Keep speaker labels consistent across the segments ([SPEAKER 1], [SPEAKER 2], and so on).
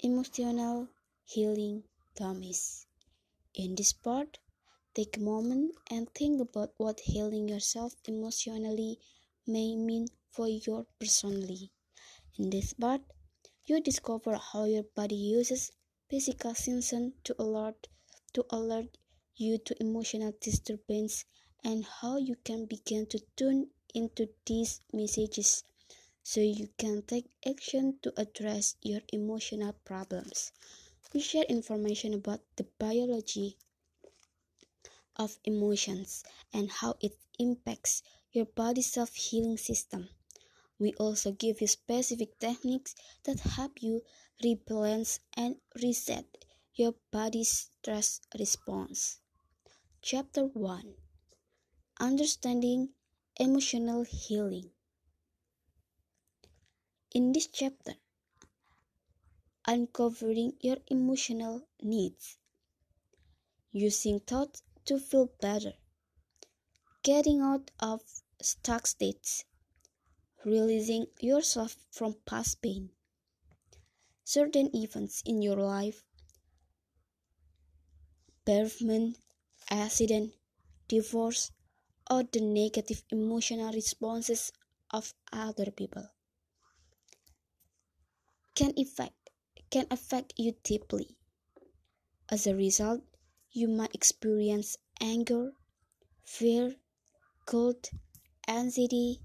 [SPEAKER 1] Emotional Healing Dummies. In this part, take a moment and think about what healing yourself emotionally may mean for you personally. In this part, you discover how your body uses physical symptoms to alert to alert you to emotional disturbance and how you can begin to tune into these messages so you can take action to address your emotional problems. We share information about the biology of emotions and how it impacts your body's self healing system. We also give you specific techniques that help you rebalance and reset your body's stress response. Chapter 1 Understanding Emotional Healing in this chapter, uncovering your emotional needs, using thoughts to feel better, getting out of stuck states, releasing yourself from past pain, certain events in your life, bereavement, accident, divorce, or the negative emotional responses of other people can affect can affect you deeply. As a result, you might experience anger, fear, guilt, anxiety,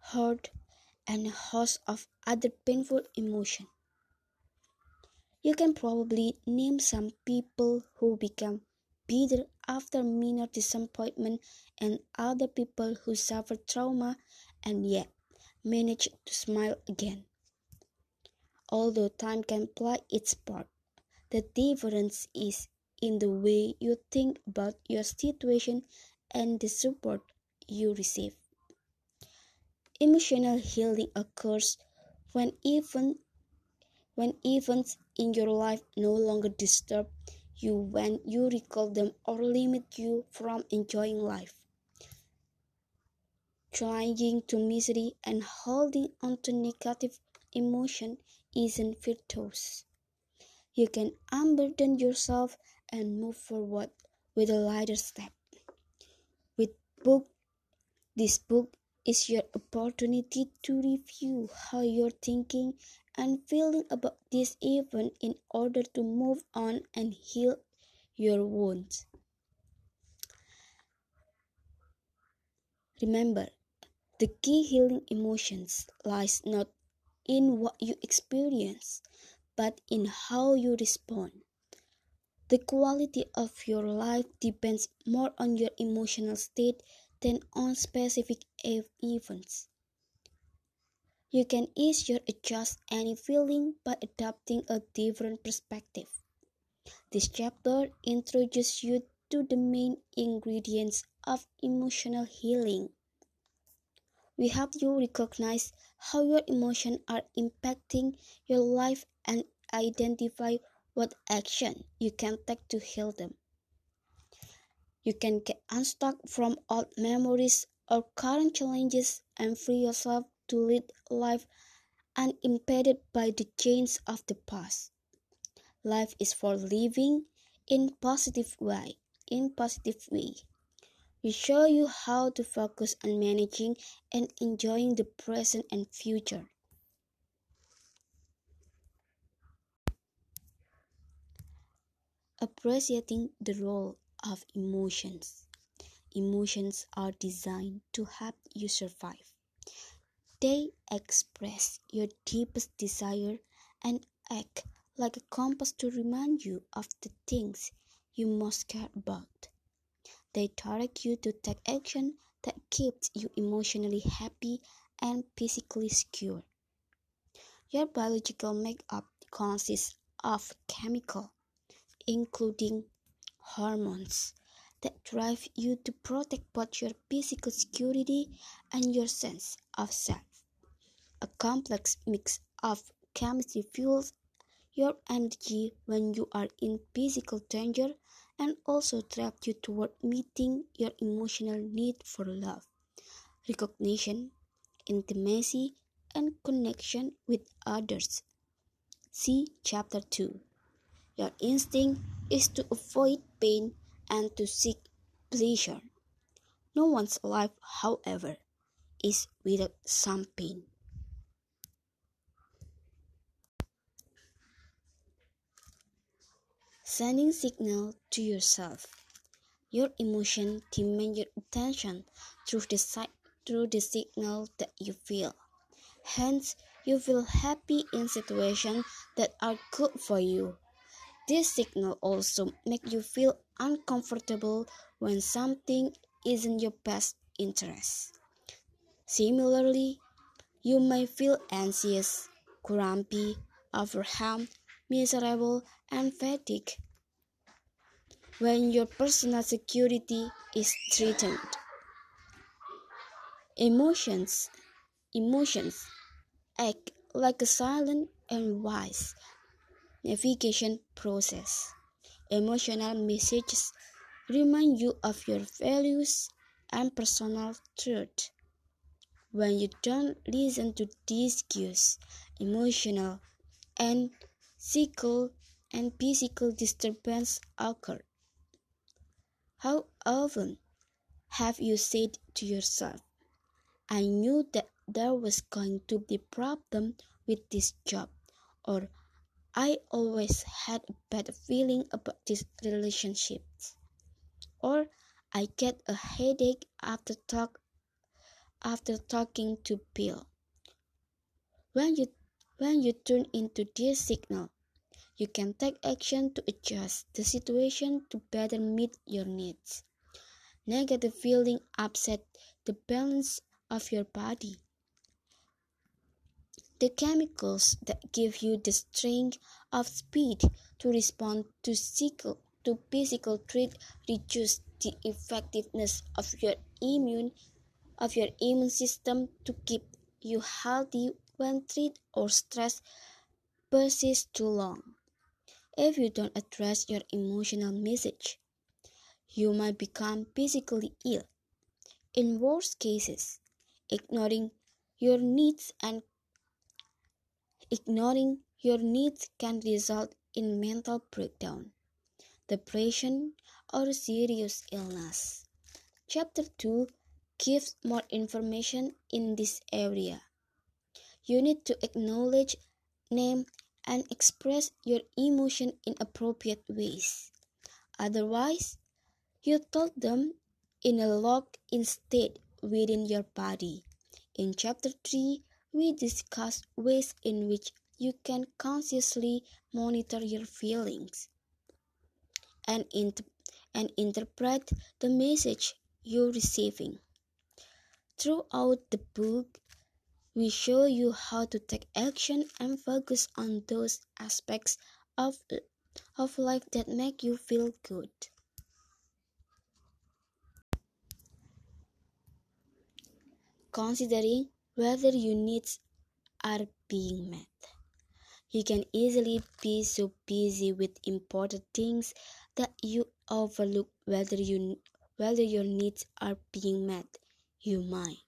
[SPEAKER 1] hurt, and a host of other painful emotions. You can probably name some people who become bitter after minor disappointment and other people who suffer trauma and yet manage to smile again although time can play its part. The difference is in the way you think about your situation and the support you receive. Emotional healing occurs when even when events in your life no longer disturb you when you recall them or limit you from enjoying life. Trying to misery and holding on to negative emotion isn't virtuous. You can unburden yourself and move forward with a lighter step. With book, this book is your opportunity to review how you're thinking and feeling about this event in order to move on and heal your wounds. Remember, the key healing emotions lies not in what you experience, but in how you respond. The quality of your life depends more on your emotional state than on specific events. You can ease or adjust any feeling by adopting a different perspective. This chapter introduces you to the main ingredients of emotional healing we help you recognize how your emotions are impacting your life and identify what action you can take to heal them. You can get unstuck from old memories or current challenges and free yourself to lead life unimpeded by the chains of the past. Life is for living in positive way, in positive way. We show you how to focus on managing and enjoying the present and future. Appreciating the role of emotions. Emotions are designed to help you survive. They express your deepest desire and act like a compass to remind you of the things you most care about. They direct you to take action that keeps you emotionally happy and physically secure. Your biological makeup consists of chemicals, including hormones, that drive you to protect both your physical security and your sense of self. A complex mix of chemistry fuels your energy when you are in physical danger and also drive you toward meeting your emotional need for love, recognition, intimacy, and connection with others. See Chapter 2. Your instinct is to avoid pain and to seek pleasure. No one's life, however, is without some pain. Sending signal to yourself. Your emotion demand your attention through the, through the signal that you feel. Hence, you feel happy in situations that are good for you. This signal also make you feel uncomfortable when something isn't your best interest. Similarly, you may feel anxious, grumpy, overwhelmed, miserable, and fatigued when your personal security is threatened. Emotions emotions act like a silent and wise navigation process. Emotional messages remind you of your values and personal truth. When you don't listen to these cues, emotional and physical and physical disturbance occur. How often have you said to yourself, I knew that there was going to be problem with this job or I always had a bad feeling about this relationship or I get a headache after talk after talking to Bill. When you when you turn into this signal, you can take action to adjust the situation to better meet your needs. Negative feeling upset the balance of your body. The chemicals that give you the strength of speed to respond to physical, to physical threat reduce the effectiveness of your immune of your immune system to keep you healthy when threat or stress persists too long. If you don't address your emotional message, you might become physically ill. In worst cases, ignoring your needs and ignoring your needs can result in mental breakdown, depression, or serious illness. Chapter 2 gives more information in this area. You need to acknowledge, name, and express your emotion in appropriate ways. Otherwise, you told them in a locked-in state within your body. In chapter 3, we discuss ways in which you can consciously monitor your feelings and, and interpret the message you're receiving. Throughout the book, we show you how to take action and focus on those aspects of, of life that make you feel good. Considering whether your needs are being met. You can easily be so busy with important things that you overlook whether you whether your needs are being met. You might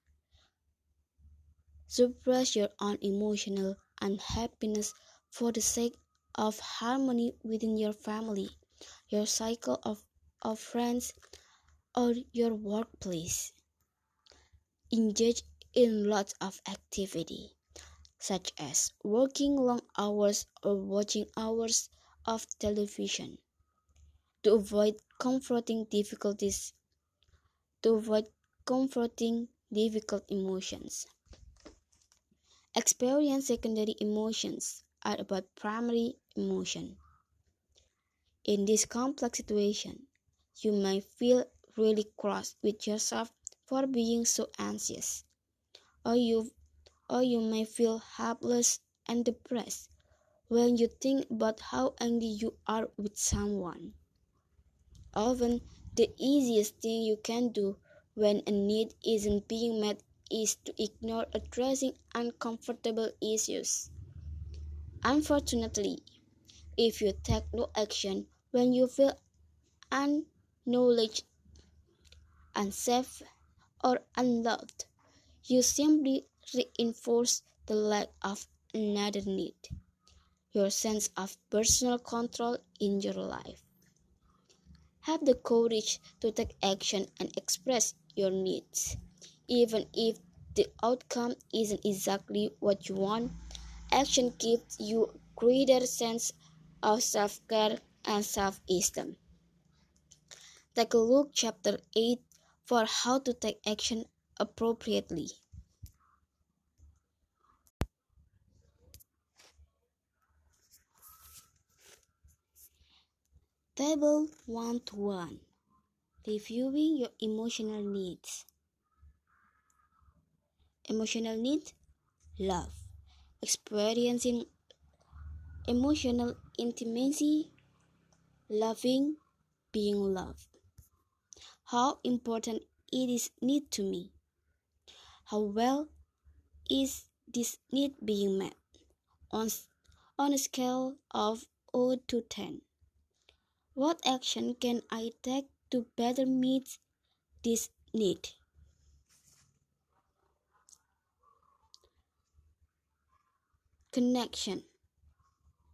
[SPEAKER 1] suppress your own emotional unhappiness for the sake of harmony within your family, your cycle of, of friends, or your workplace. Engage in lots of activity, such as working long hours or watching hours of television, to avoid confronting difficulties, to avoid confronting difficult emotions. Experience secondary emotions are about primary emotion. In this complex situation, you may feel really cross with yourself for being so anxious, or you, or you may feel helpless and depressed when you think about how angry you are with someone. Often, the easiest thing you can do when a need isn't being met is to ignore addressing uncomfortable issues. Unfortunately, if you take no action when you feel unknowledged, unsafe, or unloved, you simply reinforce the lack of another need. your sense of personal control in your life. Have the courage to take action and express your needs, even if the outcome isn't exactly what you want. Action gives you greater sense of self-care and self-esteem. Take a look chapter 8 for how to take action appropriately. Table 1 to 1 Reviewing your emotional needs. Emotional need love. Experiencing emotional intimacy, loving, being loved. How important it is need to me. How well is this need being met? On, on a scale of 0 to 10. What action can I take to better meet this need? Connection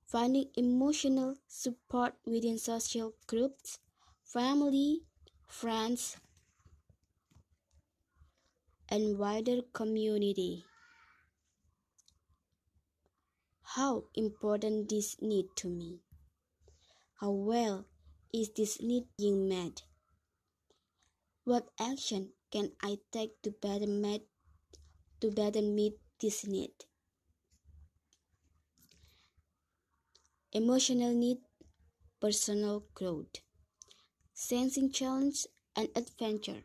[SPEAKER 1] Finding emotional support within social groups, family, friends, and wider community. How important this need to me? How well is this need being met? What action can I take to better meet to better meet this need? Emotional need, personal growth, sensing challenge and adventure,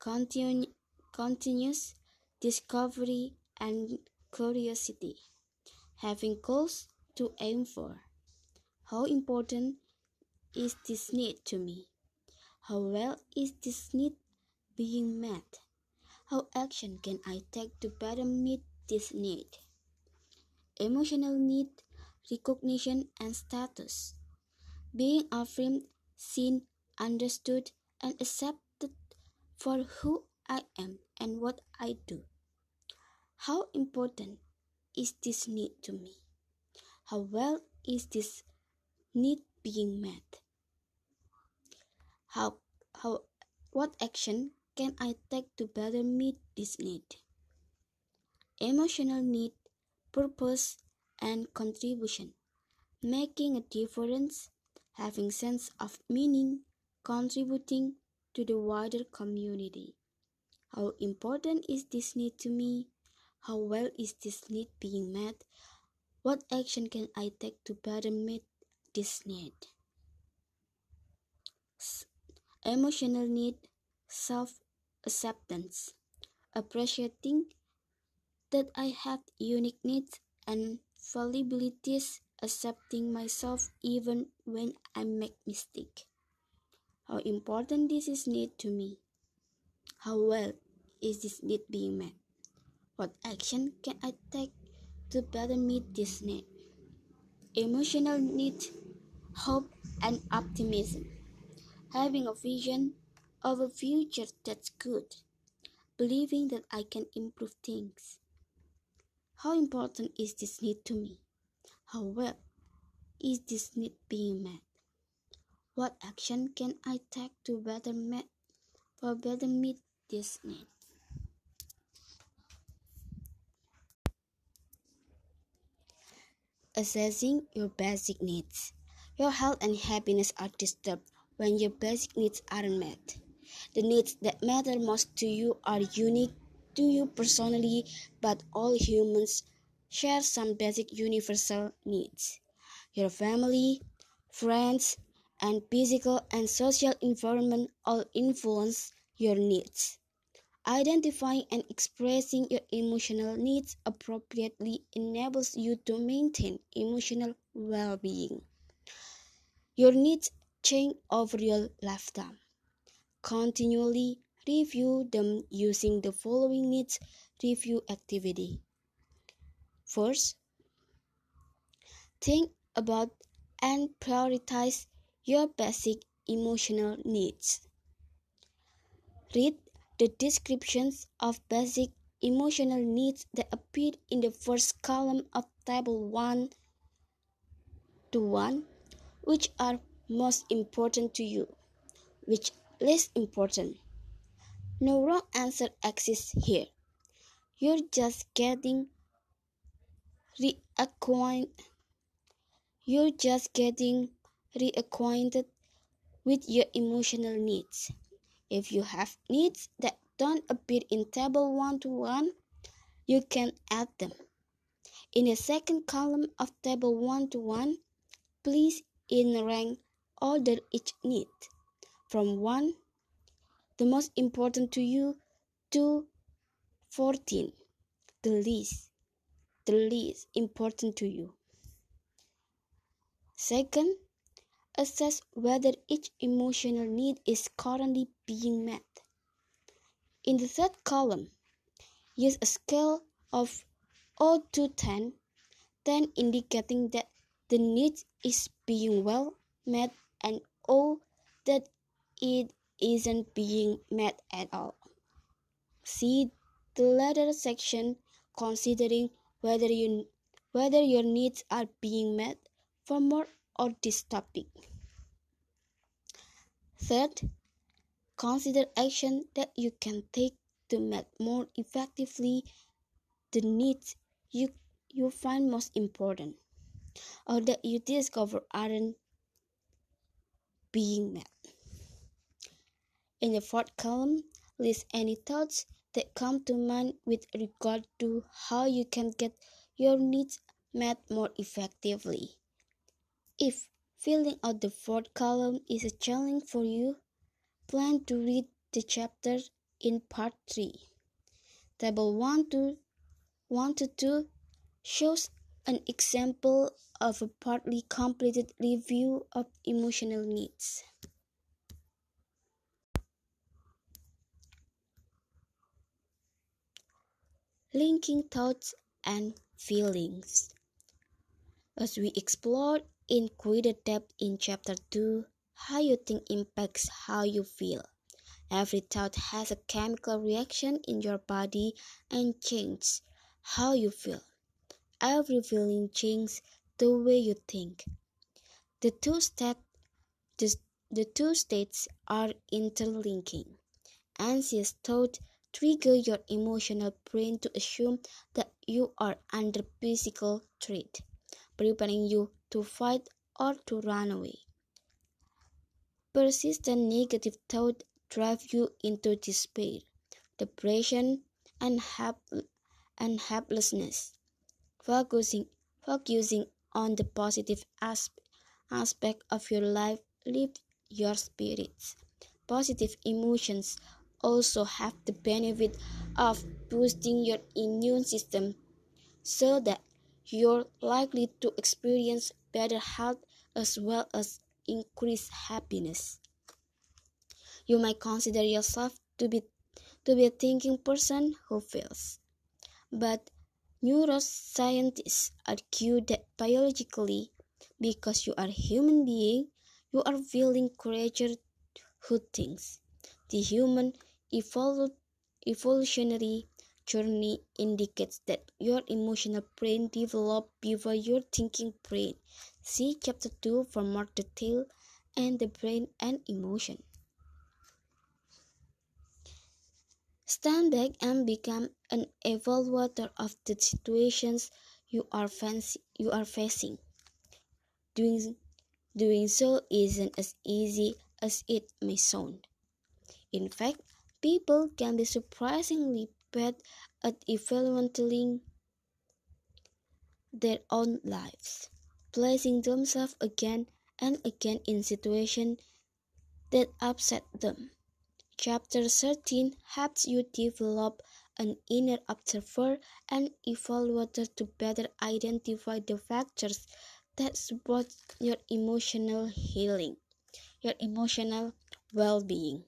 [SPEAKER 1] continu- continuous discovery and curiosity, having goals to aim for. How important is this need to me? How well is this need being met? How action can I take to better meet this need? Emotional need, recognition, and status. Being affirmed, seen, understood, and accepted for who I am and what I do. How important is this need to me? How well is this need being met? How, how, what action can I take to better meet this need? Emotional need, purpose, and contribution. Making a difference, having sense of meaning, contributing to the wider community. How important is this need to me? How well is this need being met? What action can I take to better meet this need? Emotional need, self acceptance, appreciating that I have unique needs and fallibilities, accepting myself even when I make mistake. How important this is need to me? How well is this need being met? What action can I take to better meet this need? Emotional need, hope, and optimism. Having a vision of a future that's good. Believing that I can improve things. How important is this need to me? How well is this need being met? What action can I take to better meet for better meet this need? Assessing your basic needs. Your health and happiness are disturbed when your basic needs aren't met. The needs that matter most to you are unique to you personally, but all humans share some basic universal needs. Your family, friends, and physical and social environment all influence your needs. Identifying and expressing your emotional needs appropriately enables you to maintain emotional well being. Your needs change over your lifetime. Continually review them using the following needs review activity. First, think about and prioritize your basic emotional needs. Read the descriptions of basic emotional needs that appear in the first column of Table 1 to 1 which are most important to you, which least important. No wrong answer exists here. You're just getting reacquainted. You're just getting reacquainted with your emotional needs. If you have needs that don't appear in table 1 to 1, you can add them. In the second column of table 1 to 1, please in rank order each need from 1 the most important to you to 14 the least the least important to you. Second assess whether each emotional need is currently being met. In the third column use a scale of 0 to 10 10 indicating that the need is being well met and O that it isn't being met at all. See the latter section considering whether you whether your needs are being met for more or this topic. Third, consider action that you can take to meet more effectively the needs you, you find most important or that you discover aren't being met. In the fourth column, list any thoughts that come to mind with regard to how you can get your needs met more effectively. If filling out the fourth column is a challenge for you, plan to read the chapter in part 3. Table 1 to 1 to 2 shows an example of a partly completed review of emotional needs. Linking thoughts and feelings. As we explored in greater depth in chapter 2, how you think impacts how you feel. Every thought has a chemical reaction in your body and changes how you feel. Every feeling changes the way you think. The two step the, the two states are interlinking. Anxious thought trigger your emotional brain to assume that you are under physical threat, preparing you to fight or to run away. Persistent negative thoughts drive you into despair, depression, and, help- and helplessness. Focusing, focusing on the positive asp- aspect of your life lifts your spirits. Positive emotions also have the benefit of boosting your immune system so that you're likely to experience better health as well as increased happiness. You might consider yourself to be to be a thinking person who feels. But neuroscientists argue that biologically, because you are a human being, you are a feeling creature who thinks. The human evolu- evolutionary journey indicates that your emotional brain developed before your thinking brain. See chapter 2 for more detail and the brain and emotion. Stand back and become an evaluator of the situations you are, fancy, you are facing. Doing, doing so isn't as easy as it may sound. In fact, people can be surprisingly bad at evaluating their own lives, placing themselves again and again in situations that upset them. Chapter 13 helps you develop an inner observer and evaluator to better identify the factors that support your emotional healing, your emotional well being.